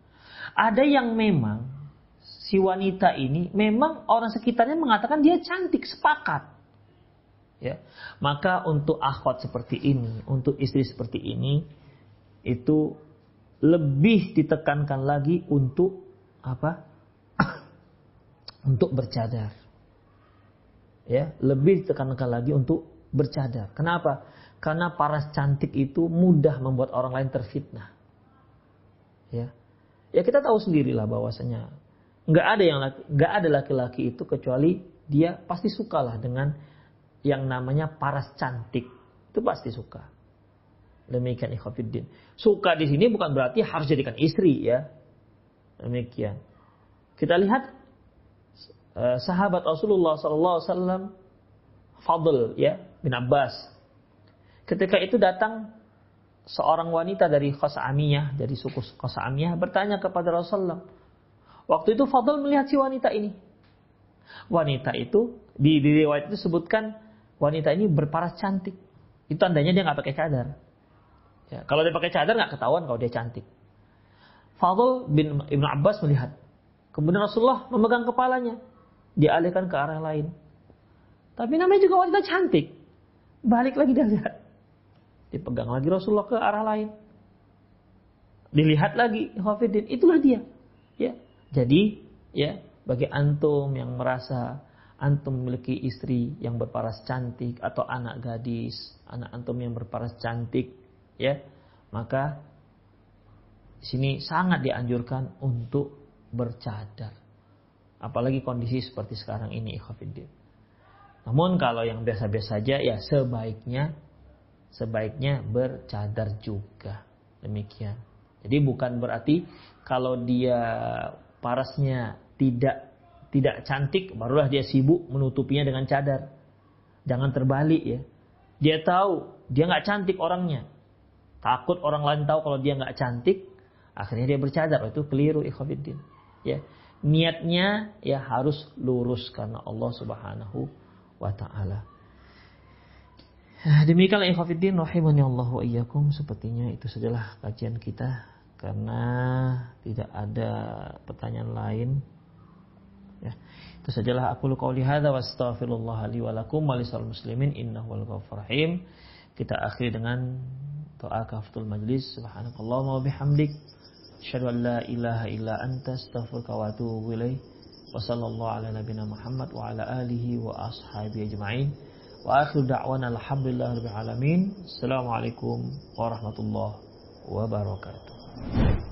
Ada yang memang si wanita ini memang orang sekitarnya mengatakan dia cantik, sepakat. Ya. Maka untuk akhwat seperti ini, untuk istri seperti ini itu lebih ditekankan lagi untuk apa? *coughs* untuk bercadar. Ya, lebih ditekankan lagi untuk bercadar. Kenapa? Karena paras cantik itu mudah membuat orang lain terfitnah. Ya. Ya kita tahu sendirilah bahwasanya nggak ada yang nggak ada laki-laki itu kecuali dia pasti sukalah dengan yang namanya paras cantik. Itu pasti suka. Demikian ikhwafiddin. Suka di sini bukan berarti harus jadikan istri ya. Demikian. Kita lihat uh, sahabat Rasulullah SAW Fadl ya bin Abbas. Ketika itu datang seorang wanita dari Khosamiyah, dari suku Khosamiyah bertanya kepada Rasulullah. Waktu itu Fadl melihat si wanita ini. Wanita itu di, di riwayat itu sebutkan wanita ini berparas cantik. Itu tandanya dia nggak pakai cadar. Ya, kalau dia pakai cadar nggak ketahuan kalau dia cantik. Fadl bin Ibn Abbas melihat. Kemudian Rasulullah memegang kepalanya. Dialihkan ke arah lain. Tapi namanya juga wanita cantik. Balik lagi dia lihat. Dipegang lagi Rasulullah ke arah lain. Dilihat lagi Hafidin. Itulah dia. Ya. Jadi ya bagi antum yang merasa antum memiliki istri yang berparas cantik atau anak gadis, anak antum yang berparas cantik, ya. Maka di sini sangat dianjurkan untuk bercadar. Apalagi kondisi seperti sekarang ini ikhafidin namun kalau yang biasa-biasa saja ya sebaiknya sebaiknya bercadar juga. Demikian. Jadi bukan berarti kalau dia parasnya tidak tidak cantik barulah dia sibuk menutupinya dengan cadar jangan terbalik ya dia tahu dia nggak cantik orangnya Takut orang lain tahu kalau dia nggak cantik, akhirnya dia bercadar. Oh, itu keliru ikhwatiddin. Ya. Niatnya ya harus lurus karena Allah Subhanahu wa taala. Demikianlah ikhwatiddin rahimani Allah wa iyyakum. Sepertinya itu sajalah kajian kita karena tidak ada pertanyaan lain. Ya. Itu sajalah aku qauli hadza wa astaghfirullah li wa lakum wa muslimin innahu wal ghafur rahim. Kita akhiri dengan doa kafatul majlis. Subhanakallahumma wa bihamdik. Asyhadu an la ilaha illa anta astaghfiruka wa atubu ilaik wa sallallahu ala nabiyyina Muhammad wa ala alihi wa ashabihi ajma'in. Wa akhir da'wana alhamdulillahi rabbil alamin. Assalamualaikum warahmatullahi wabarakatuh